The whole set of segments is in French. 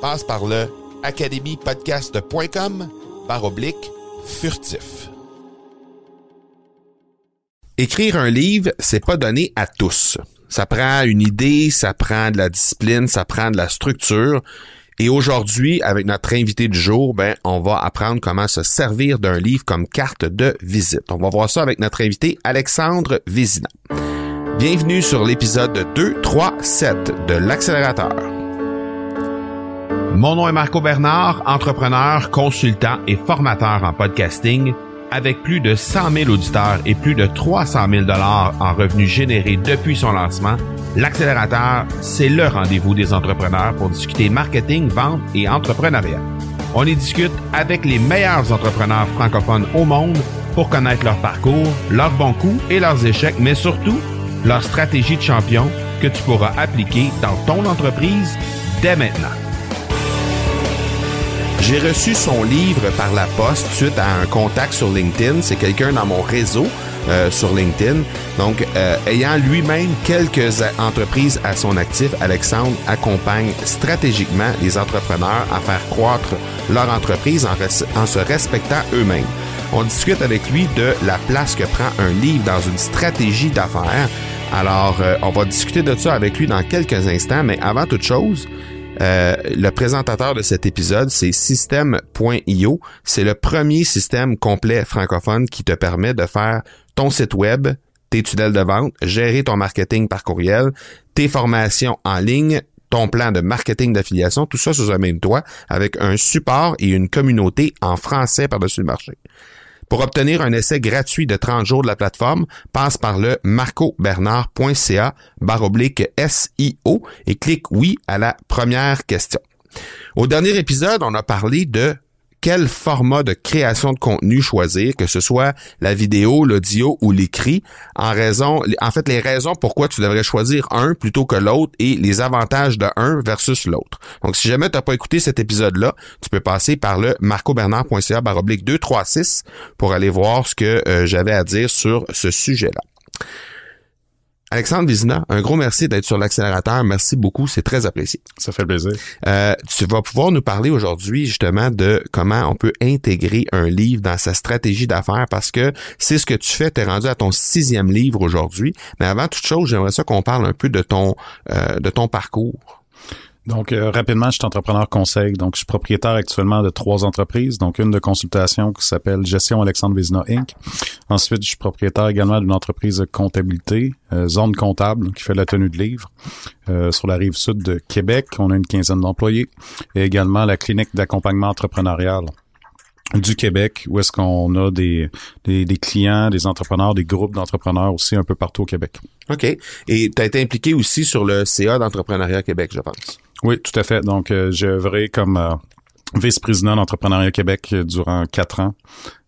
Passe par le academypodcast.com par oblique furtif. Écrire un livre, c'est pas donné à tous. Ça prend une idée, ça prend de la discipline, ça prend de la structure. Et aujourd'hui, avec notre invité du jour, ben, on va apprendre comment se servir d'un livre comme carte de visite. On va voir ça avec notre invité Alexandre Vézina. Bienvenue sur l'épisode 2, 3, 7 de l'accélérateur. Mon nom est Marco Bernard, entrepreneur, consultant et formateur en podcasting. Avec plus de 100 000 auditeurs et plus de 300 000 dollars en revenus générés depuis son lancement, l'accélérateur, c'est le rendez-vous des entrepreneurs pour discuter marketing, vente et entrepreneuriat. On y discute avec les meilleurs entrepreneurs francophones au monde pour connaître leur parcours, leurs bons coups et leurs échecs, mais surtout leur stratégie de champion que tu pourras appliquer dans ton entreprise dès maintenant. J'ai reçu son livre par la poste suite à un contact sur LinkedIn. C'est quelqu'un dans mon réseau euh, sur LinkedIn. Donc, euh, ayant lui-même quelques entreprises à son actif, Alexandre accompagne stratégiquement les entrepreneurs à faire croître leur entreprise en, se respectant eux-mêmes. On discute avec lui de la place que prend un livre dans une stratégie d'affaires. Alors, euh, on va discuter de ça avec lui dans quelques instants, mais avant toute chose, euh, le présentateur de cet épisode, c'est System.io. C'est le premier système complet francophone qui te permet de faire ton site web, tes tunnels de vente, gérer ton marketing par courriel, tes formations en ligne, ton plan de marketing d'affiliation, tout ça sous un même toit, avec un support et une communauté en français par-dessus le marché. Pour obtenir un essai gratuit de 30 jours de la plateforme, passe par le marcobernard.ca baroblique SIO et clique oui à la première question. Au dernier épisode, on a parlé de quel format de création de contenu choisir, que ce soit la vidéo, l'audio ou l'écrit, en raison, en fait, les raisons pourquoi tu devrais choisir un plutôt que l'autre et les avantages de un versus l'autre. Donc, si jamais tu n'as pas écouté cet épisode-là, tu peux passer par le marcobernard.ca baroblique 236 pour aller voir ce que euh, j'avais à dire sur ce sujet-là. Alexandre Vizina, un gros merci d'être sur l'accélérateur. Merci beaucoup, c'est très apprécié. Ça fait plaisir. Euh, tu vas pouvoir nous parler aujourd'hui justement de comment on peut intégrer un livre dans sa stratégie d'affaires parce que c'est ce que tu fais. Tu es rendu à ton sixième livre aujourd'hui. Mais avant toute chose, j'aimerais ça qu'on parle un peu de ton euh, de ton parcours. Donc, euh, rapidement, je suis entrepreneur conseil. Donc, je suis propriétaire actuellement de trois entreprises. Donc, une de consultation qui s'appelle Gestion Alexandre Vézina Inc. Ensuite, je suis propriétaire également d'une entreprise de comptabilité, euh, Zone Comptable, qui fait la tenue de livres euh, sur la rive sud de Québec. On a une quinzaine d'employés. Et également la clinique d'accompagnement entrepreneurial du Québec, où est-ce qu'on a des, des, des, clients, des entrepreneurs, des groupes d'entrepreneurs aussi un peu partout au Québec. OK. Et tu as été impliqué aussi sur le CA d'entrepreneuriat Québec, je pense. Oui, tout à fait. Donc, euh, j'ai œuvré comme euh, vice-président d'entrepreneuriat Québec durant quatre ans.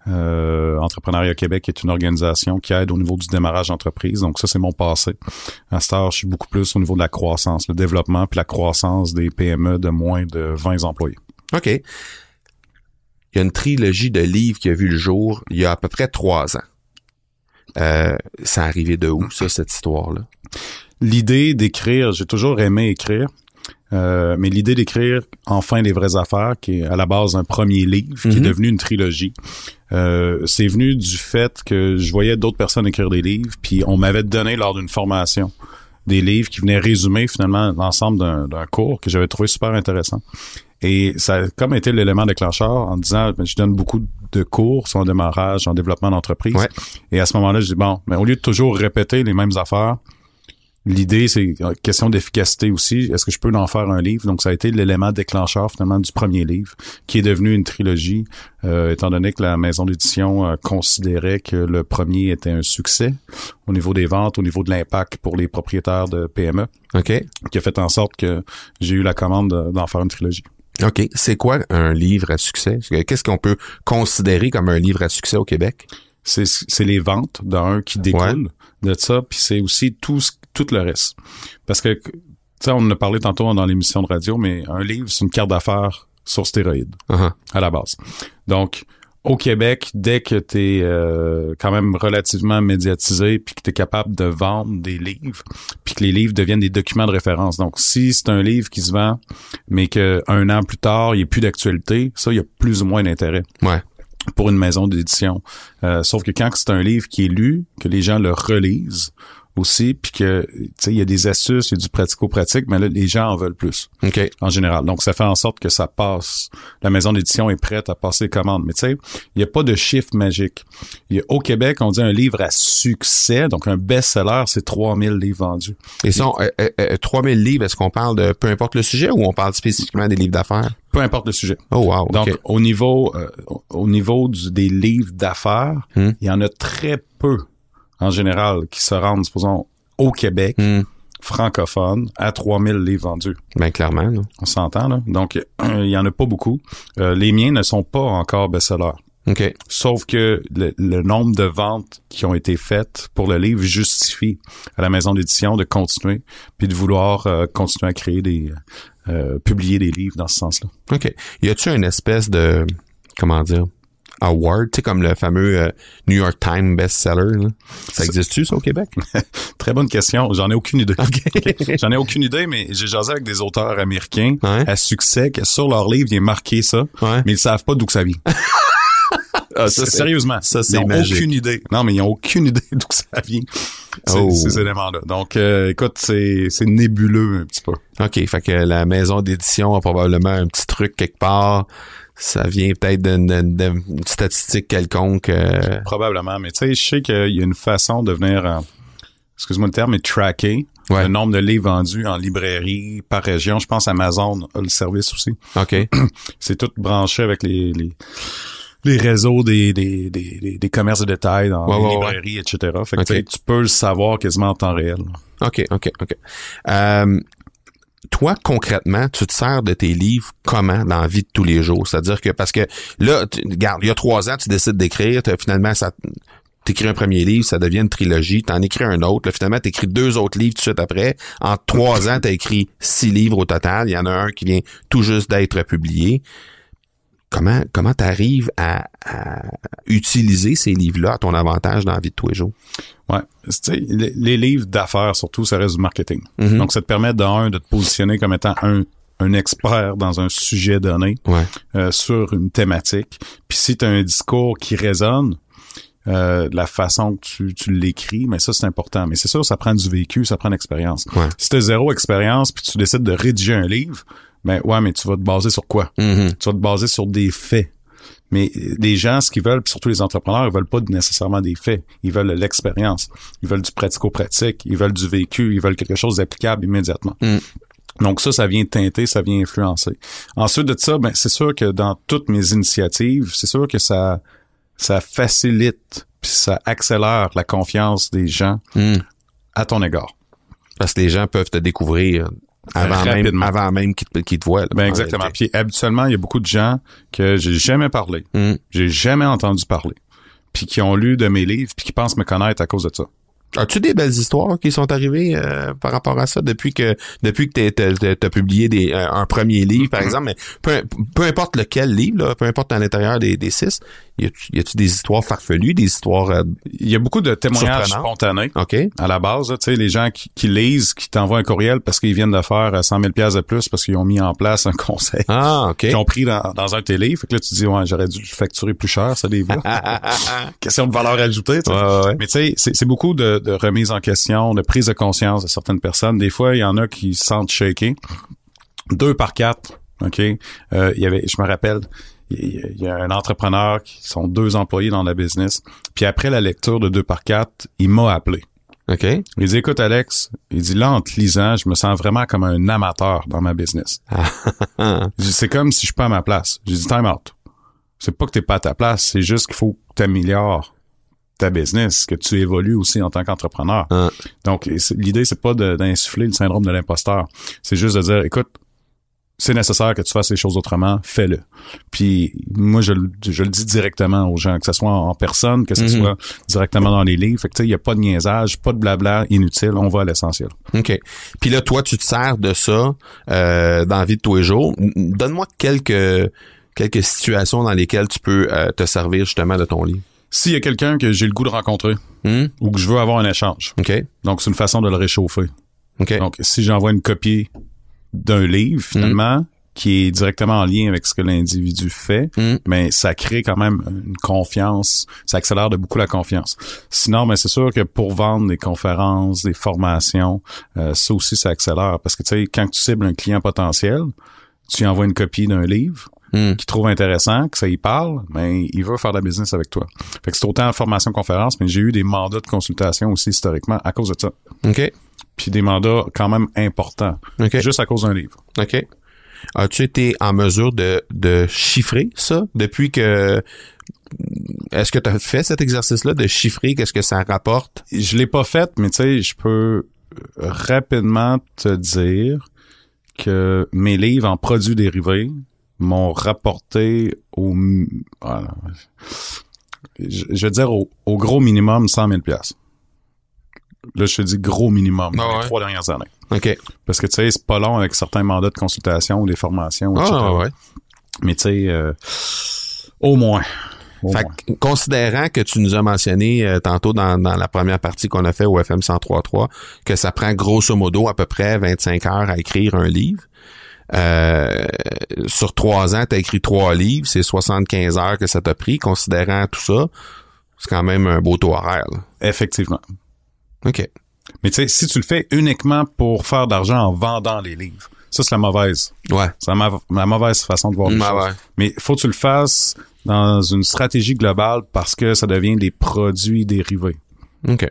Euh, Entrepreneuriat Québec est une organisation qui aide au niveau du démarrage d'entreprise. Donc ça, c'est mon passé. À ce je suis beaucoup plus au niveau de la croissance, le développement puis la croissance des PME de moins de 20 employés. OK. Il y a une trilogie de livres qui a vu le jour il y a à peu près trois ans. Euh, ça arrivé de où, ça, cette histoire-là? l'idée d'écrire, j'ai toujours aimé écrire. Euh, mais l'idée d'écrire enfin les vraies affaires, qui est à la base un premier livre, qui est Mhm. devenu une trilogie, euh, c'est venu du fait que je voyais d'autres personnes écrire des livres, puis on m'avait donné lors d'une formation des livres qui venaient résumer finalement l'ensemble d'un cours que j'avais trouvé super intéressant. Et ça a comme été l'élément déclencheur en disant, ben, je donne beaucoup de cours sur un démarrage, en développement d'entreprise. Ouais. Et à ce moment-là, je dis, bon, mais au lieu de toujours répéter les mêmes affaires, l'idée, c'est une question d'efficacité aussi. Est-ce que je peux en faire un livre? Donc, ça a été l'élément déclencheur finalement du premier livre, qui est devenu une trilogie, euh, étant donné que la maison d'édition euh, considérait que le premier était un succès au niveau des ventes, au niveau de l'impact pour les propriétaires de PME, OK. qui a fait en sorte que j'ai eu la commande de- d'en faire une trilogie. OK. C'est quoi un livre à succès? Qu'est-ce qu'on peut considérer comme un livre à succès au Québec? c'est c'est les ventes d'un qui découlent de ça puis c'est aussi tout ce- tout le reste parce que tu sais on en a parlé tantôt dans l'émission de radio mais un livre c'est une carte d'affaires sur stéroïdes Uh-huh. à la base donc au Québec, dès que tu es quand même relativement médiatisé puis que tu es capable de vendre des livres, puis que les livres deviennent des documents de référence. Donc si c'est un livre qui se vend mais que un an plus tard, il n'y a plus d'actualité, ça il y a plus ou moins d'intérêt Ouais. pour une maison d'édition. Euh, sauf que quand c'est un livre qui est lu, que les gens le relisent aussi, puis que tu sais il y a des astuces, il y a du pratico-pratique, mais là les gens en veulent plus en général. Donc ça fait en sorte que ça passe. La maison d'édition est prête à passer commande. Mais tu sais, il n'y a pas de chiffre magique. Y a, au Québec, on dit un livre à succès, donc un best-seller, c'est 3000 livres vendus. Et sont euh, euh, euh, 3000 livres, est-ce qu'on parle de peu importe le sujet ou on parle spécifiquement des livres d'affaires? Peu importe le sujet. Oh wow. Donc, OK. au niveau, euh, au niveau du- des livres d'affaires, Hmm. il y en a très peu, en général, qui se rendent, supposons, au Québec, Hmm. francophone, à 3000 livres vendus. Ben clairement. là. On s'entend, là? Donc, il y en a pas beaucoup. Euh, les miens ne sont pas encore best-sellers. OK. Sauf que le, le nombre de ventes qui ont été faites pour le livre justifie à la maison d'édition de continuer, puis de vouloir euh, continuer à créer des... euh, publier des livres dans ce sens-là. OK. Y a-tu une espèce de comment dire award, tu sais comme le fameux euh, New York Times bestseller là? Ça existe-tu ça au Québec? Très bonne question. J'en ai aucune idée. J'en ai aucune idée, mais j'ai jasé avec des auteurs américains Ouais. à succès que sur leur livre, il est marqué ça, Ouais. mais ils savent pas d'où que ça vient. Ah, ça, Sérieusement. ça, c'est magique. aucune idée. Non, mais ils ont aucune idée d'où que ça vient. Ces, Oh. ces éléments-là. Donc, euh, écoute, c'est, c'est nébuleux un petit peu. OK, fait que la maison d'édition a probablement un petit truc quelque part. Ça vient peut-être d'une, statistique quelconque. euh, Probablement, mais tu sais, je sais qu'il y a une façon de venir, euh, excuse-moi le terme, mais tracker Ouais. le nombre de livres vendus en librairie par région. Je pense Amazon a le service aussi. OK. C'est tout branché avec les, les, les réseaux des, des, des, des, commerces de détail dans Ouais, les ouais, librairies, etc. Fait que tu peux le savoir quasiment en temps réel. OK, OK, OK. Euh, toi, concrètement, tu te sers de tes livres comment dans la vie de tous les jours? C'est-à-dire que, parce que là, tu, regarde, il y a trois ans, tu décides d'écrire, finalement, ça t'écris un premier livre, ça devient une trilogie, t'en écris un autre, là, finalement, t'écris deux autres livres tout de suite après. En trois ans, t'as écrit six livres au total. Il y en a un qui vient tout juste d'être publié. Comment comment t'arrives à, à utiliser ces livres-là à ton avantage dans la vie de tous les jours? Ouais. Les, les livres d'affaires, surtout, ça reste du marketing. Mhm. Donc, ça te permet, d'un, de te positionner comme étant un, un expert dans un sujet donné, Ouais. euh, sur une thématique. Puis si tu as un discours qui résonne, euh, de la façon que tu, tu l'écris, mais ça, c'est important. Mais c'est sûr, ça prend du vécu, ça prend de l'expérience. Ouais. Si tu zéro expérience, puis tu décides de rédiger un livre, ben ouais, mais tu vas te baser sur quoi? Mhm. Tu vas te baser sur des faits. Mais les gens, ce qu'ils veulent, surtout les entrepreneurs, ils veulent pas nécessairement des faits. Ils veulent de l'expérience. Ils veulent du pratico-pratique. Ils veulent du vécu. Ils veulent quelque chose d'applicable immédiatement. Mm. Donc ça, ça vient teinter, ça vient influencer. Ensuite de ça, ben c'est sûr que dans toutes mes initiatives, c'est sûr que ça ça facilite puis ça accélère la confiance des gens Mm. à ton égard. Parce que les gens peuvent te découvrir avant même, avant même qu'ils te, te voient. là, Ben en exactement. Puis habituellement, il y a beaucoup de gens que j'ai jamais parlé, Mm. j'ai jamais entendu parler, puis qui ont lu de mes livres, puis qui pensent me connaître à cause de ça. As-tu des belles histoires qui sont arrivées euh, par rapport à ça depuis que depuis que tu as publié des, un premier livre, par exemple, mais peu, peu importe lequel livre, là, peu importe à l'intérieur des, des six, y a-tu des histoires farfelues, des histoires euh, Il y a beaucoup de témoignages spontanés. OK. À la base, tu sais, les gens qui, qui lisent, qui t'envoient un courriel parce qu'ils viennent de faire 100 000 pièces de plus parce qu'ils ont mis en place un conseil. Ah, OK. Qu'ils ont pris dans, dans un livres. Fait que là, tu dis, ouais, j'aurais dû facturer plus cher, ça, livre Question de valeur ajoutée. Ouais, ouais. Mais tu sais, c'est beaucoup de, de remise en question, de prise de conscience de certaines personnes. Des fois, il y en a qui se sentent shaker. Deux par quatre, OK? Euh, il y avait, je me rappelle, il y a un entrepreneur qui sont deux employés dans la business. Puis après la lecture de deux par quatre, il m'a appelé. OK. Il dit, écoute, Alex, il dit, là, en te lisant, je me sens vraiment comme un amateur dans ma business. Dis, c'est comme si je suis pas à ma place. J'ai dit, time out. C'est pas que t'es pas à ta place, c'est juste qu'il faut que t'améliores ta business, que tu évolues aussi en tant qu'entrepreneur. Ah. Donc, l'idée, c'est pas d'insuffler le syndrome de l'imposteur. C'est juste de dire, écoute, c'est nécessaire que tu fasses les choses autrement, fais-le. Puis moi, je, le- je le dis directement aux gens, que ce soit en personne, que ce Mhm. soit directement dans les livres. Fait que tu sais, il n'y a pas de niaisage, pas de blabla inutile, on va à l'essentiel. OK. Puis là, toi, tu te sers de ça euh, dans la vie de tous les jours. Donne-moi quelques quelques situations dans lesquelles tu peux euh, te servir justement de ton livre. S'il y a quelqu'un que j'ai le goût de rencontrer Hmm? ou que je veux avoir un échange, donc c'est une façon de le réchauffer. Donc, si j'envoie une copie d'un livre, finalement, qui est directement en lien avec ce que l'individu fait, mais ça crée quand même une confiance, ça accélère de beaucoup la confiance. Sinon, mais c'est sûr que pour vendre des conférences, des formations, euh, ça aussi, ça accélère. Parce que, tu sais, quand tu cibles un client potentiel, tu envoies une copie d'un livre, Hmm. qu'il trouve intéressant, que ça y parle, mais il veut faire de la business avec toi. Fait que c'est autant formation conférence, mais j'ai eu des mandats de consultation aussi historiquement à cause de ça. OK. Puis des mandats quand même importants, OK. juste à cause d'un livre. OK. As-tu été en mesure de, de chiffrer ça? Depuis que est-ce que tu as fait cet exercice-là de chiffrer qu'est-ce que ça rapporte? Je l'ai pas fait, mais tu sais, je peux rapidement te dire que mes livres en produits dérivés m'ont rapporté au, voilà. je, je veux dire au, au gros minimum 100 000 pièces. Là, je te dis gros minimum dans Ah les trois dernières années. OK. Parce que tu sais, c'est pas long avec certains mandats de consultation ou des formations, etc. Ah, ouais. Mais tu sais, euh, au moins. Au Fait moins. que, considérant que tu nous as mentionné euh, tantôt dans, dans la première partie qu'on a fait au FM 103.3 que ça prend grosso modo à peu près 25 heures à écrire un livre. Euh, sur trois ans, tu as écrit trois livres, c'est 75 heures que ça t'a pris. Considérant tout ça, c'est quand même un beau taux horaire. là. Effectivement. OK. Mais tu sais, si tu le fais uniquement pour faire d'argent en vendant les livres, ça, c'est la mauvaise. Ouais. C'est la, ma- la mauvaise façon de voir les choses. ouais. Mais faut que tu le fasses dans une stratégie globale parce que ça devient des produits dérivés. OK.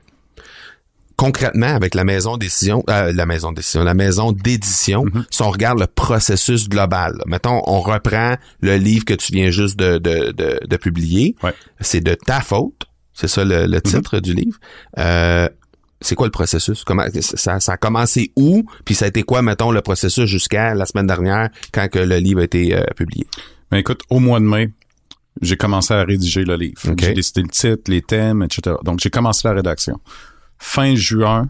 Concrètement, avec la maison d'édition, euh, la maison d'édition, la maison d'édition, Mm-hmm. si on regarde le processus global, là, mettons, on reprend le livre que tu viens juste de, de, de, de publier, Ouais. c'est de ta faute, c'est ça le, le titre du livre. Euh, c'est quoi le processus? Comment ça, ça a commencé où? Puis ça a été quoi, mettons, le processus jusqu'à la semaine dernière quand que le livre a été euh, publié? Mais écoute, au mois de mai, j'ai commencé à rédiger le livre. OK. J'ai décidé le titre, les thèmes, etc. Donc, j'ai commencé la rédaction. Fin juin,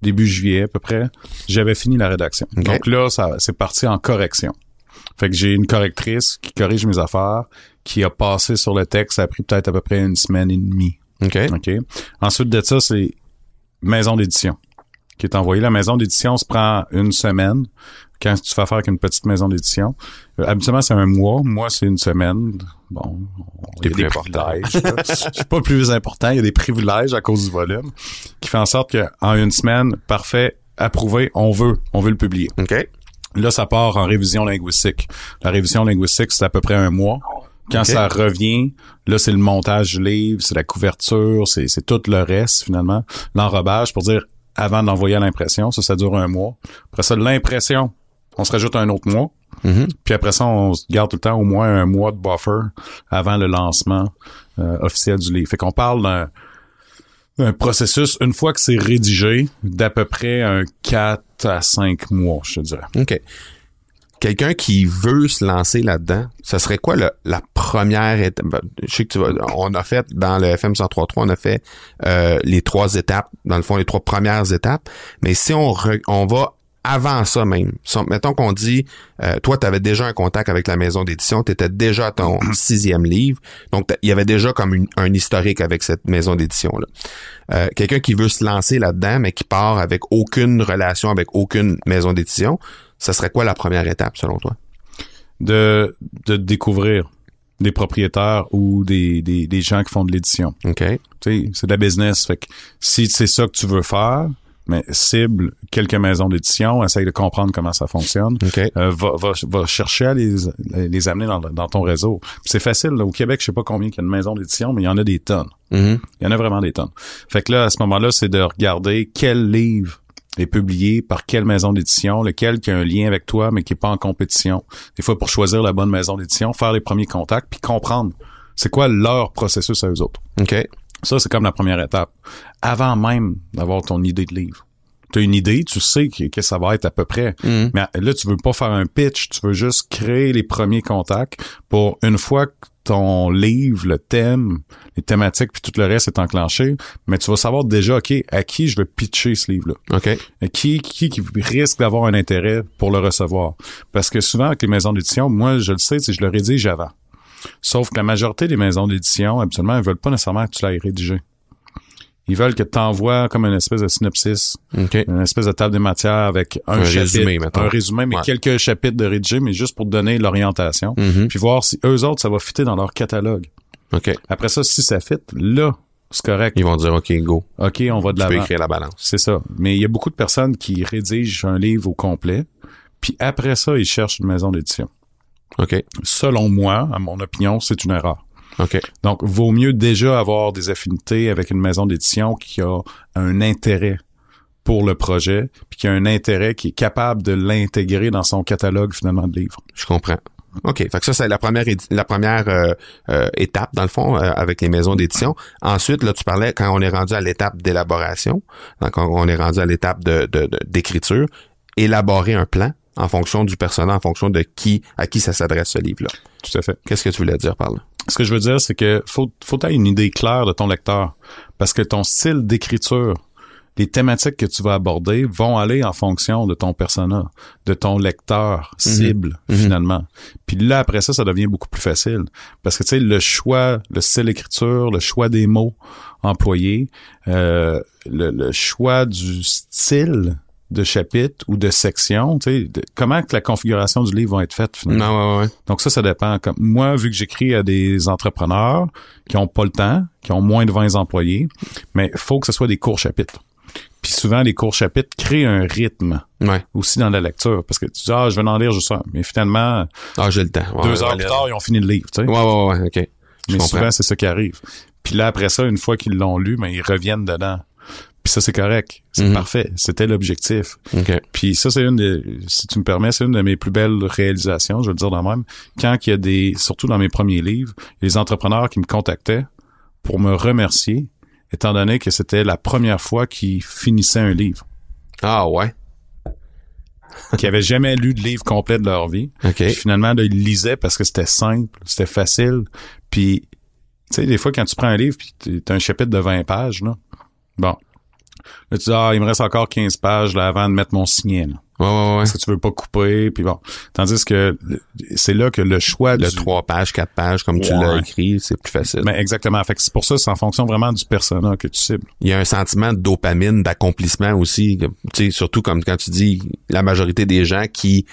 début juillet à peu près, j'avais fini la rédaction. Donc là, ça c'est parti en correction. Fait que j'ai une correctrice qui corrige mes affaires, qui a passé sur le texte, ça a pris peut-être à peu près une semaine et demie. OK? OK. Ensuite de ça, c'est maison d'édition qui est envoyée. La maison d'édition se prend une semaine quand tu fais affaire avec une petite maison d'édition. Euh, habituellement, c'est un mois. Moi, c'est une semaine. Bon, il y a des privilèges. Je suis pas plus important. Il y a des privilèges à cause du volume qui fait en sorte qu'en une semaine, parfait, approuvé, on veut, on veut le publier. OK? Là, ça part en révision linguistique. La révision linguistique, c'est à peu près un mois. Quand ça revient, là, c'est le montage du livre, c'est la couverture, c'est, c'est tout le reste, finalement. L'enrobage, pour dire, avant de l'envoyer à l'impression, ça, ça dure un mois. Après ça, l'impression, on se rajoute un autre mois. Mhm. Puis après ça, on se garde tout le temps au moins un mois de buffer avant le lancement euh, officiel du livre. Fait qu'on parle d'un, processus, une fois que c'est rédigé, d'à peu près un 4 à 5 mois, je te dirais. OK. quelqu'un qui veut se lancer là-dedans, ce serait quoi le, la première étape? Ben, je sais que tu vas, on a fait dans le FM 103.3, on a fait euh, les trois étapes, dans le fond, les trois premières étapes. Mais si on, re- on va avant ça même, mettons qu'on dit, euh, toi, tu avais déjà un contact avec la maison d'édition, tu étais déjà à ton sixième livre, donc il y avait déjà comme une- un historique avec cette maison d'édition-là. Euh, Quelqu'un qui veut se lancer là-dedans, mais qui part avec aucune relation avec aucune maison d'édition, ça serait quoi la première étape selon toi? De, de découvrir des propriétaires ou des, des, des gens qui font de l'édition. OK? Tu sais, c'est de la business. Fait que si c'est ça que tu veux faire, mais cible quelques maisons d'édition, essaye de comprendre comment ça fonctionne. OK. Euh, va, va, va chercher à les, les amener dans, dans ton réseau. C'est facile. là. Au Québec, je sais pas combien il y a de maisons d'édition, mais il y en a des tonnes. Mhm. Il y en a vraiment des tonnes. Fait que là, à ce moment-là, c'est de regarder quel livre est publié par quelle maison d'édition, lequel qui a un lien avec toi, mais qui est pas en compétition. Des fois, pour choisir la bonne maison d'édition, faire les premiers contacts, puis comprendre c'est quoi leur processus à eux autres. OK. Ça, c'est comme la première étape. Avant même d'avoir ton idée de livre. Tu as une idée, tu sais que, que ça va être à peu près. Mhm. Mais là, tu veux pas faire un pitch, tu veux juste créer les premiers contacts pour une fois que ton livre, le thème, les thématiques puis tout le reste est enclenché, mais tu vas savoir déjà, OK, à qui je vais pitcher ce livre-là? OK. À Qui, qui, qui risque d'avoir un intérêt pour le recevoir? Parce que souvent, avec les maisons d'édition, moi, je le sais, si je le rédige avant. Sauf que la majorité des maisons d'édition, absolument, elles veulent pas nécessairement que tu l'ailles rédigé. Ils veulent que tu envoies comme une espèce de synopsis, OK. une espèce de table des matières avec un, Un chapitre, résumé, mettons. un résumé, mais Ouais. quelques chapitres de rédigé, mais juste pour te donner l'orientation, Mhm. puis voir si eux autres, ça va fitter dans leur catalogue. OK. Après ça, si ça fit, là, c'est correct. Ils vont dire, OK, go. OK, on va de Tu peux l'avant. écrire la balance. C'est ça. Mais il y a beaucoup de personnes qui rédigent un livre au complet, puis après ça, ils cherchent une maison d'édition. OK. Selon moi, à mon opinion, c'est une erreur. OK. Donc, vaut mieux déjà avoir des affinités avec une maison d'édition qui a un intérêt pour le projet, puis qui a un intérêt qui est capable de l'intégrer dans son catalogue finalement de livres. Je comprends. OK. Fait que ça, c'est la première, la première euh, euh, étape, dans le fond, euh, avec les maisons d'édition. Ensuite, là, tu parlais quand on est rendu à l'étape d'élaboration, donc on, on est rendu à l'étape de, de- de- d'écriture, élaborer un plan en fonction du personnage, en fonction de qui, à qui ça s'adresse ce livre-là. Tout à fait. Qu'est-ce que tu voulais dire par là? Ce que je veux dire, c'est que faut, faut avoir une idée claire de ton lecteur. Parce que ton style d'écriture, les thématiques que tu vas aborder vont aller en fonction de ton persona, de ton lecteur cible, Mhm. finalement. Puis là, après ça, ça devient beaucoup plus facile. Parce que, tu sais, le choix, le style d'écriture, le choix des mots employés, euh, le, le choix du style de chapitre ou de section, tu sais, de- comment que la configuration du livre va être faite, finalement. Non, ouais, ouais. Donc ça, ça dépend. Comme moi, vu que j'écris à des entrepreneurs qui ont pas le temps, qui ont moins de 20 employés, mais il faut que ce soit des courts chapitres. Puis souvent, les courts chapitres créent un rythme Ouais. aussi dans la lecture. Parce que tu dis, ah, je vais en lire juste un. Mais finalement, Ah, j'ai le temps. Ouais, deux heures plus tard, ils ont fini le livre. Tu sais. Ouais, ouais, ouais, OK. Je mais comprends. souvent, c'est ça qui arrive. Puis là, après ça, une fois qu'ils l'ont lu, ben, ils reviennent dedans. Puis ça, c'est correct. C'est Mhm. parfait. C'était l'objectif. OK. Puis ça, c'est une des, si tu me permets, c'est une de mes plus belles réalisations, je veux le dire de même. Quand il y a des, surtout dans mes premiers livres, les entrepreneurs qui me contactaient pour me remercier, étant donné que c'était la première fois qu'ils finissaient un livre, Ah, ouais. qui avaient jamais lu de livre complet de leur vie. OK. Puis finalement, là, ils le lisaient parce que c'était simple, c'était facile. Puis, tu sais, des fois, quand tu prends un livre, puis t'as un chapitre de 20 pages, là, bon. Là, tu dis, ah, il me reste encore 15 pages là, avant de mettre mon signet. Là. Ouais, ouais, ouais. parce que tu veux pas couper puis bon tandis que c'est là que le choix Le du trois pages, quatre pages, comme tu l'as écrit, c'est plus facile. mais exactement fait que c'est pour ça c'est en fonction vraiment du persona que tu cibles il y a un sentiment de dopamine, d'accomplissement aussi. Tu sais, surtout comme quand tu dis la majorité des gens qui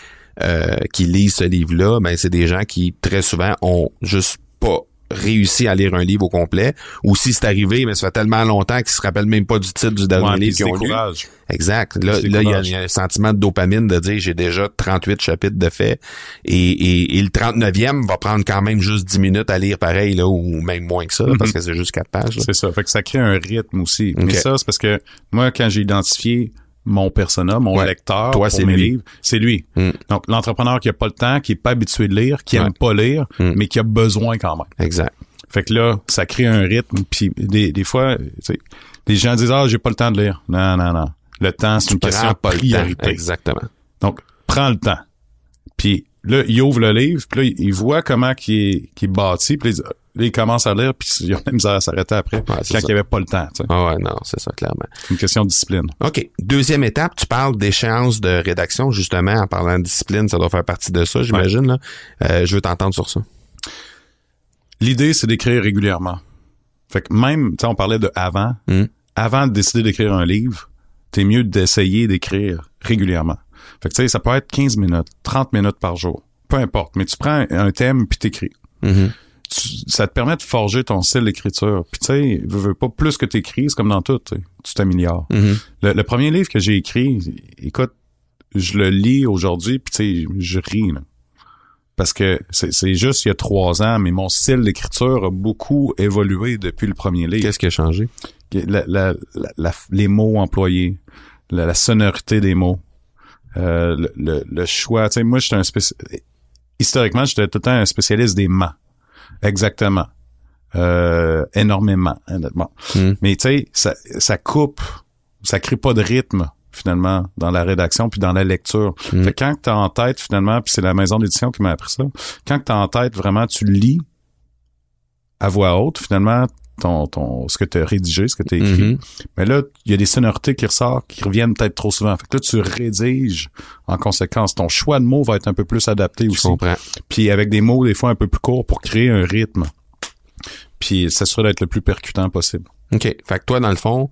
euh, qui lisent ce livre-là, ben c'est des gens qui très souvent ont juste pas réussi à lire un livre au complet. Ou si c'est arrivé, mais ça fait tellement longtemps qu'ils se rappellent même pas du titre du dernier Ouais, livre ils qu'ils ont lu. Exact. Là, il y, a- y un sentiment de dopamine de dire j'ai déjà 38 chapitres de fait et, et, et le 39e va prendre quand même juste 10 minutes à lire pareil là ou même moins que ça là, parce que c'est juste quatre pages. c'est ça fait que ça crée un rythme aussi mais ça c'est parce que moi quand j'ai identifié mon persona, mon Ouais. lecteur Toi, pour mes lui. livres, c'est lui. Mm. Donc l'entrepreneur qui a pas le temps, qui est pas habitué de lire, qui Ouais. aime pas lire, Mm. mais qui a besoin quand même. Exact. Fait que là, ça crée un rythme. Puis des, des fois, les gens disent ah j'ai pas le temps de lire. Non non non. Le temps c'est une question de priorité. Exactement. Donc prends le temps. Puis là, il ouvre le livre, puis là, il voit comment qui est, qui est bâti, puis là, il commence à lire, puis il a même à s'arrêter après, quand il n'y avait pas le temps. Tu sais. Ah ouais, non, c'est ça, clairement. C'est une question de discipline. OK. Deuxième étape, tu parles d'échéance de rédaction, justement, en parlant de discipline, ça doit faire partie de ça, j'imagine. là. Euh, je veux t'entendre sur ça. L'idée, c'est d'écrire régulièrement. Fait que même, tu sais, on parlait de avant. Mm. Avant de décider d'écrire un livre, t'es mieux d'essayer d'écrire régulièrement. Fait que tu sais, ça peut être 15 minutes, 30 minutes par jour. Peu importe. Mais tu prends un thème puis t'écris. Mhm. Tu- ça te permet de forger ton style d'écriture. Puis tu sais, veux, veux pas plus que t'écris, c'est comme dans tout, tu tu t'améliores. Mhm. Le, le premier livre que j'ai écrit, écoute, je le lis aujourd'hui, puis tu sais, je ris, là. Parce que c'est juste il y a trois ans, mais mon style d'écriture a beaucoup évolué depuis le premier livre. Qu'est-ce qui a changé? La- la- la- la- les mots employés, la, la sonorité des mots, euh, le, le- le choix. Tu sais, moi, j'étais un spéci- Historiquement, j'étais tout le temps un spécialiste des mâts. Exactement. Euh, énormément, honnêtement. Mm. Mais tu sais, ça, ça coupe, ça crée pas de rythme finalement dans la rédaction puis dans la lecture. Mm. Fait que quand t'as en tête finalement, puis c'est la maison d'édition qui m'a appris ça, quand t'as en tête vraiment, tu lis à voix haute finalement ton, ton ce que tu as rédigé, ce que tu as écrit. Mhm. Mais là, il y a des sonorités qui ressortent, qui reviennent peut-être trop souvent. Fait que là, tu rédiges en conséquence. Ton choix de mots va être un peu plus adapté Je aussi. comprends. Puis avec des mots des fois un peu plus courts pour créer un rythme. Puis s'assurer d'être le plus percutant possible. OK. Fait que toi, dans le fond,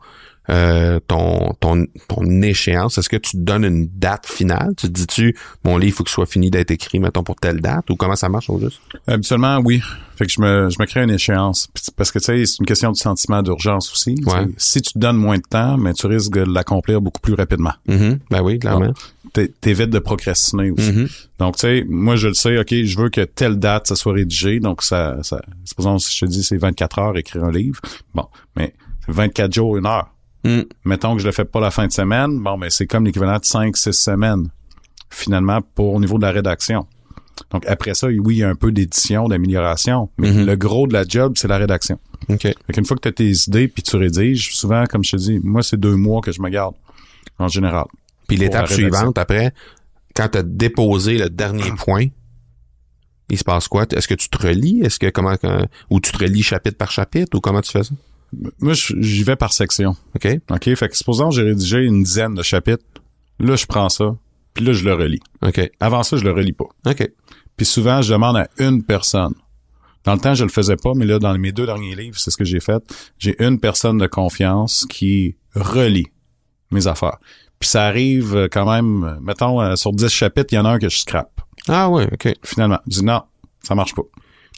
euh, ton, ton, ton échéance, est-ce que tu te donnes une date finale? Tu te dis-tu, mon livre, faut que ce soit fini d'être écrit, mettons, pour telle date? Ou comment ça marche au juste? Habituellement, oui. Fait que je me, je me crée une échéance. Parce que, tu sais, c'est une question de sentiment d'urgence aussi. Ouais. Si tu te donnes moins de temps, mais tu risques de l'accomplir beaucoup plus rapidement. Mhm. Ben oui, clairement. T'é- T'évites de procrastiner aussi. Mhm. Donc, tu sais, moi, je le sais, OK, je veux que telle date, ça soit rédigé. Donc, ça, ça supposons, si je te dis, c'est 24 heures écrire un livre. Bon, mais 24 jours, une heure. Mm. Mettons que je le fais pas la fin de semaine. Bon, mais c'est comme l'équivalent de 5, 6 semaines, finalement, pour au niveau de la rédaction. Donc, après ça, oui, il y a un peu d'édition, d'amélioration. Mais Mhm. le gros de la job, c'est la rédaction. OK. Fait qu'une fois que tu as tes idées puis tu rédiges, souvent, comme je te dis, moi, c'est deux mois que je me garde, en général. Puis l'étape suivante, après, quand tu as déposé le dernier point, il se passe quoi? Est-ce que tu te relis? Est-ce que comment euh, ou tu te relis chapitre par chapitre ou comment tu fais ça? Moi, j'y vais par section. OK? OK? Fait que supposons que j'ai rédigé une dizaine de chapitres. Là, je prends ça, puis là, je le relis. OK. Avant ça, je le relis pas. OK. Puis souvent, je demande à une personne. Dans le temps, je le faisais pas, mais là, dans mes deux derniers livres, c'est ce que j'ai fait. J'ai une personne de confiance qui relit mes affaires. Puis ça arrive euh, quand même, euh, mettons, euh, sur 10 chapitres, il y en a un que je scrape. Ah ouais, OK. Finalement, je dis non, ça marche pas.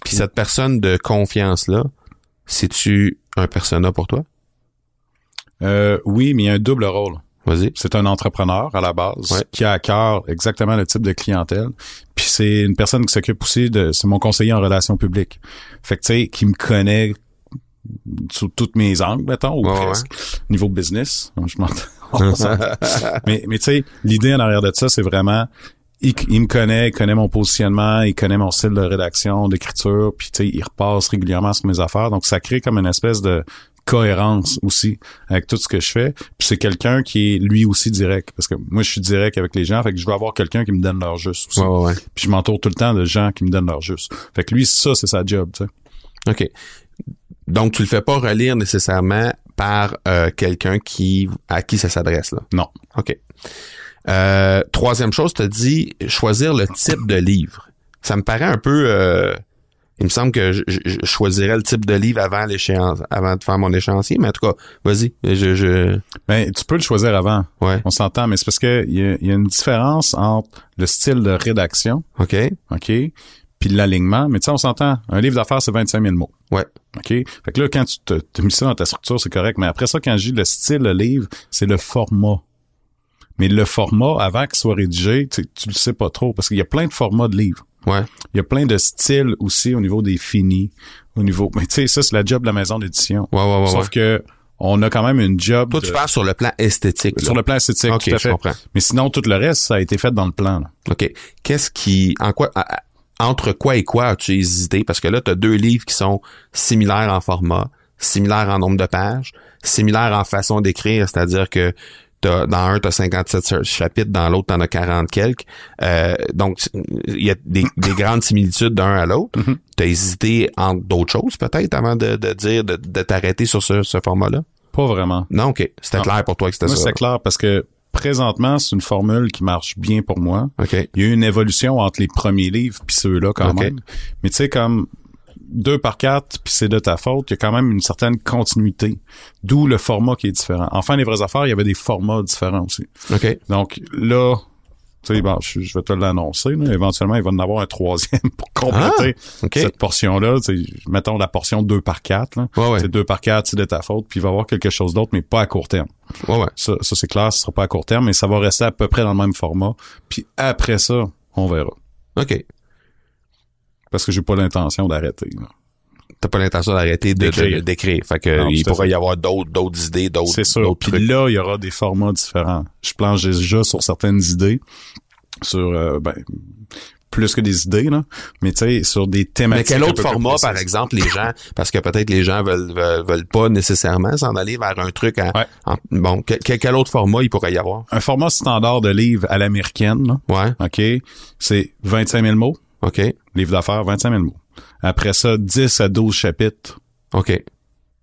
Puis cette personne de confiance-là, c'est-tu un persona pour toi? Euh, oui, mais il y a un double rôle. Vas-y. C'est un entrepreneur à la base Ouais. qui a à cœur exactement le type de clientèle. Puis c'est une personne qui s'occupe aussi de c'est mon conseiller en relations publiques. Fait que tu sais qui me connaît sous toutes mes angles mettons ou Ouais, presque niveau business. Je m'entends. mais mais tu sais l'idée en arrière de ça c'est vraiment il, il me connaît, il connaît mon positionnement, il connaît mon style de rédaction, d'écriture, puis tu sais, il repasse régulièrement sur mes affaires. Donc, ça crée comme une espèce de cohérence aussi avec tout ce que je fais. Puis c'est quelqu'un qui est lui aussi direct. Parce que moi, je suis direct avec les gens, fait que je veux avoir quelqu'un qui me donne leur juste aussi. Ouais, ouais, ouais. Puis je m'entoure tout le temps de gens qui me donnent leur juste. Fait que lui, ça, c'est sa job, tu sais. OK. Donc, tu le fais pas relire nécessairement par euh, quelqu'un qui à qui ça s'adresse, là? Non. OK. Euh, troisième chose, tu as dit choisir le type de livre. Ça me paraît un peu... euh, il me semble que je, je- je choisirais le type de livre avant l'échéance, avant de faire mon échéancier, mais en tout cas, vas-y. Je, je... Ben, tu peux le choisir avant. Ouais. On s'entend, mais c'est parce que il y a, il y a une différence entre le style de rédaction, OK. OK, puis l'alignement. Mais tu sais, on s'entend. Un livre d'affaires, c'est 25 000 mots. Ouais. OK? Fait que là, quand tu te, mis ça dans ta structure, c'est correct. Mais après ça, quand je dis le style de livre, c'est le format. Mais le format, avant qu'il soit rédigé, tu, tu le sais pas trop. Parce qu'il y a plein de formats de livres. Ouais. Il y a plein de styles aussi au niveau des finis, au niveau... Mais tu sais, ça, c'est la job de la maison d'édition. Ouais, ouais, ouais. Sauf ouais. que on a quand même une job Toi, de- tu parles sur le plan esthétique. là. sur le plan esthétique, OK, tout à je fait. comprends. Mais sinon, tout le reste, ça a été fait dans le plan. là. OK. Qu'est-ce qui, en quoi, entre quoi et quoi as-tu hésité? Parce que là, tu as deux livres qui sont similaires en format, similaires en nombre de pages, similaires en façon d'écrire, c'est-à-dire que dans un, t'as 57 chapitres, dans l'autre, t'en as 40 quelques. Euh, donc, il y a des, des grandes similitudes d'un à l'autre. Mhm. T'as hésité entre d'autres choses, peut-être, avant de, de dire, de, de t'arrêter sur ce, ce format-là? Pas vraiment. Non, OK. C'était clair pour toi que c'était Moi, ça. c'est clair parce que présentement, c'est une formule qui marche bien pour moi. OK. Il y a eu une évolution entre les premiers livres puis ceux-là quand même. Mais tu sais, comme deux par quatre, puis c'est de ta faute, il y a quand même une certaine continuité. D'où le format qui est différent. Enfin, les vraies affaires, il y avait des formats différents aussi. OK. Donc là, tu sais, bon, je, je vais te l'annoncer. là. Éventuellement, il va en avoir un troisième pour compléter OK. cette portion-là. Mettons la portion 2 par 4. Là. Ouais, ouais. C'est 2 par 4, c'est de ta faute. Puis il va y avoir quelque chose d'autre, mais pas à court terme. Ouais, ouais. Ça, ça c'est clair, ce sera pas à court terme, mais ça va rester à peu près dans le même format. Puis après ça, on verra. OK. Parce que j'ai pas l'intention d'arrêter. T'as pas l'intention d'arrêter de- D'écrire. de- d'écrire. Fait que Non, il pourrait fait. y avoir d'autres, d'autres idées, d'autres, C'est sûr. Puis trucs. là, il y aura des formats différents. Je planche déjà sur certaines idées, sur euh, ben, plus que des idées, là, mais tu sais, sur des Mais thématiques. quel un autre format, par exemple, les gens, parce que peut-être les gens veulent, veulent, veulent pas nécessairement s'en aller vers un truc en, Ouais. en- bon, quel, quel- quel autre format il pourrait y avoir? Un format standard de livre à l'américaine, là, Ouais. OK, c'est 25 000 mots. OK. Livre d'affaires, 25 000 mots. Après ça, 10 à 12 chapitres OK.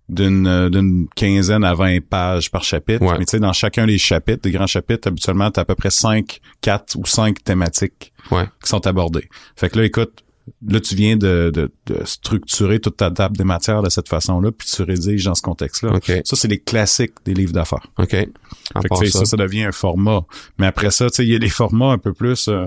d'une euh, d'une quinzaine à 20 pages par chapitre. Ouais. Mais tu sais, dans chacun des chapitres, des grands chapitres, habituellement, t'as à peu près 5, 4 ou 5 thématiques Ouais. qui sont abordées. Fait que là, écoute, là, tu viens de, de, de structurer toute ta table des matières de cette façon-là, puis tu rédiges dans ce contexte-là. OK. Ça, c'est les classiques des livres d'affaires. OK. Fait que, tu ça. ça, ça devient un format. Mais après ça, tu sais, il y a les formats un peu plus euh,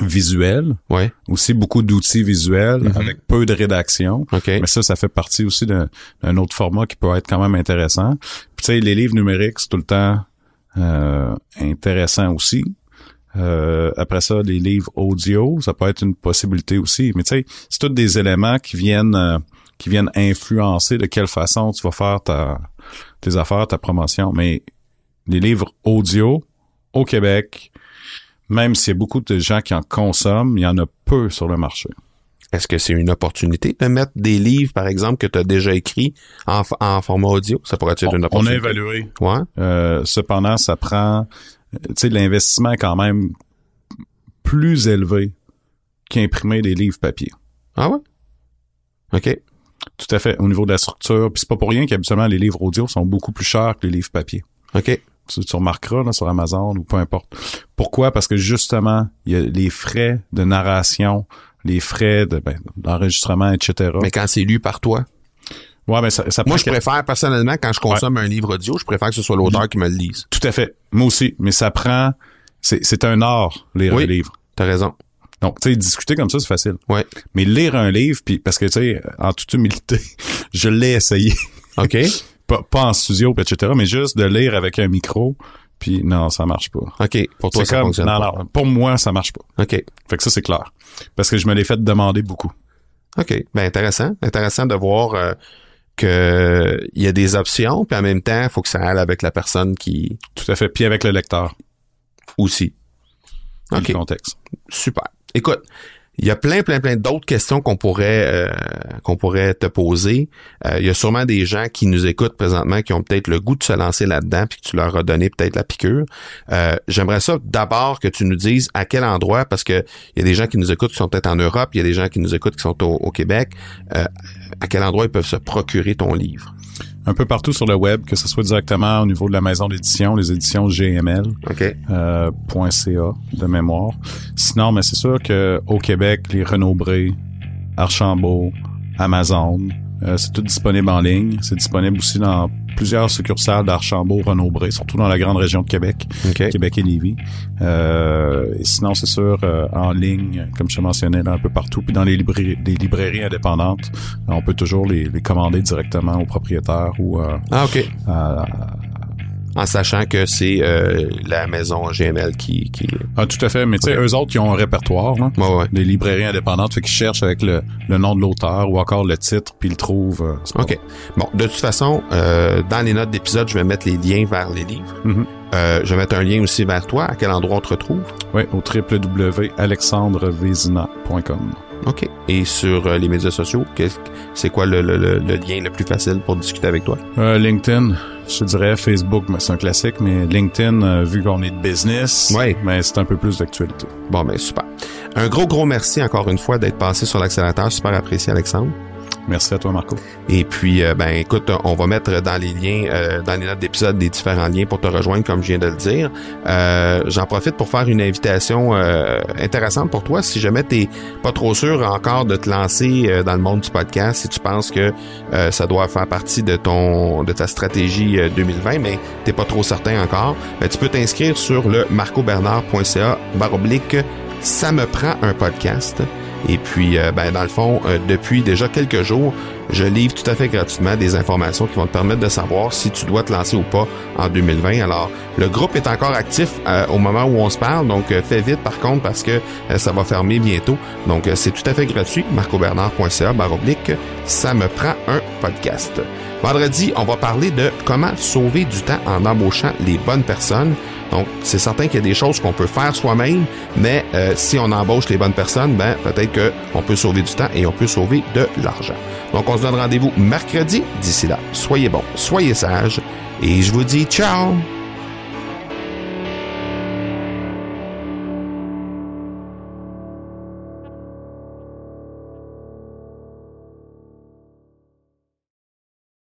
visuels, Ouais. aussi beaucoup d'outils visuels Mhm. avec peu de rédaction. OK. Mais ça, ça fait partie aussi d'un d'un autre format qui peut être quand même intéressant. Puis tu sais, les livres numériques, c'est tout le temps euh, intéressant aussi. Euh, après ça, les livres audio, ça peut être une possibilité aussi. Mais tu sais, c'est tous des éléments qui viennent euh, qui viennent influencer de quelle façon tu vas faire ta tes affaires, ta promotion. Mais les livres audio au Québec, même s'il y a beaucoup de gens qui en consomment, il y en a peu sur le marché. Est-ce que c'est une opportunité de mettre des livres, par exemple, que tu as déjà écrits en, format audio? Ça pourrait être une On, on a opportunité? évalué Ouais. Euh, cependant, ça prend, euh, tu sais, l'investissement est quand même plus élevé qu'imprimer des livres papier. Ah ouais? OK. Tout à fait, au niveau de la structure. Puis c'est pas pour rien qu'habituellement les livres audio sont beaucoup plus chers que les livres papier. OK. Tu, tu remarqueras là, sur Amazon ou peu importe. Pourquoi? Parce que justement, il y a les frais de narration, les frais de ben, d'enregistrement, etc. Mais quand c'est lu par toi? ouais, mais ça, ça Moi, je préfère, personnellement, quand je consomme un livre audio, je préfère que ce soit l'auteur qui me le lise. Tout à fait. Moi aussi. Mais ça prend... C'est c'est un art, lire Oui. un livre. T'as raison. Donc, tu sais, discuter comme ça, c'est facile. Ouais. Mais lire un livre, puis parce que, tu sais, en toute humilité, je l'ai essayé. OK. pas, pas en studio, etc., mais juste de lire avec un micro, puis non, ça marche pas. OK. Pour toi, ça comme, fonctionne non, pas. non, pour moi, ça marche pas. OK. Fait que ça, c'est clair. Parce que je me l'ai fait demander beaucoup. OK. Ben, intéressant. Intéressant de voir euh, que il y a des options, puis en même temps, il faut que ça aille avec la personne qui Tout à fait. Puis avec le lecteur, aussi. dans OK. le contexte. Super. Écoute, il y a plein, plein, plein d'autres questions qu'on pourrait euh, qu'on pourrait te poser. Euh, il y a sûrement des gens qui nous écoutent présentement qui ont peut-être le goût de se lancer là-dedans puis que tu leur as donné peut-être la piqûre. Euh, J'aimerais ça d'abord que tu nous dises à quel endroit, parce que il y a des gens qui nous écoutent qui sont peut-être en Europe, il y a des gens qui nous écoutent qui sont au, au Québec. À quel endroit ils peuvent se procurer ton livre? Un peu partout sur le web, que ce soit directement au niveau de la maison d'édition, les éditions GML. OK? euh, .ca de mémoire. Sinon, mais c'est sûr que au Québec, les Renaud Bré, Archambault, Amazon, euh, c'est tout disponible en ligne. C'est disponible aussi dans plusieurs succursales d'Archambault, Renaud Bré, surtout dans la grande région de Québec, OK. Québec et Lévis. Euh, et sinon, c'est sûr euh, en ligne, comme je te mentionnais, là, un peu partout. Puis dans les librairies, les librairies indépendantes, on peut toujours les, les commander directement au propriétaire ou euh, Ah, OK. à, En sachant que c'est euh, la maison GML qui... qui... Ah, tout à fait. Mais tu sais, eux autres, ils ont un répertoire, là. Ouais, ouais. Des librairies indépendantes, fait qu'ils cherchent avec le, le nom de l'auteur ou encore le titre, puis ils le trouvent. euh, OK. Bon, de toute façon, euh, dans les notes d'épisode, je vais mettre les liens vers les livres. Mhm. Euh, je vais mettre un lien aussi vers toi. À quel endroit on te retrouve? Oui, au www.alexandrevézina.com. OK. Et sur euh, les médias sociaux, c'est quoi le, le- le- le lien le plus facile pour discuter avec toi? Euh, LinkedIn, je dirais Facebook, mais c'est un classique, mais LinkedIn, euh, vu qu'on est de business, Ouais. mais c'est un peu plus d'actualité. Bon, ben super. Un gros, gros merci encore une fois d'être passé sur l'accélérateur. Super apprécié, Alexandre. Merci à toi, Marco. Et puis, euh, ben écoute, on va mettre dans les liens, euh, dans les notes d'épisode, des différents liens pour te rejoindre, comme je viens de le dire. Euh, J'en profite pour faire une invitation euh, intéressante pour toi. Si jamais t'es pas trop sûr encore de te lancer euh, dans le monde du podcast, si tu penses que ça doit faire partie de ton de ta stratégie euh, 2020, mais t'es pas trop certain encore, ben, tu peux t'inscrire sur le marcobernard.ca baroblique ça me prend un podcast. Et puis, euh, ben, dans le fond, euh, depuis déjà quelques jours, je livre tout à fait gratuitement des informations qui vont te permettre de savoir si tu dois te lancer ou pas en 2020. Alors, le groupe est encore actif euh, au moment où on se parle, donc euh, fais vite par contre parce que ça va fermer bientôt. Donc, c'est tout à fait gratuit, marcobernard.ca baroblique, ça me prend un podcast. Vendredi, on va parler de comment sauver du temps en embauchant les bonnes personnes. Donc, c'est certain qu'il y a des choses qu'on peut faire soi-même, mais euh, si on embauche les bonnes personnes, ben peut-être qu'on peut sauver du temps et on peut sauver de l'argent. Donc, on se donne rendez-vous mercredi. D'ici là, soyez bons, soyez sages et je vous dis ciao!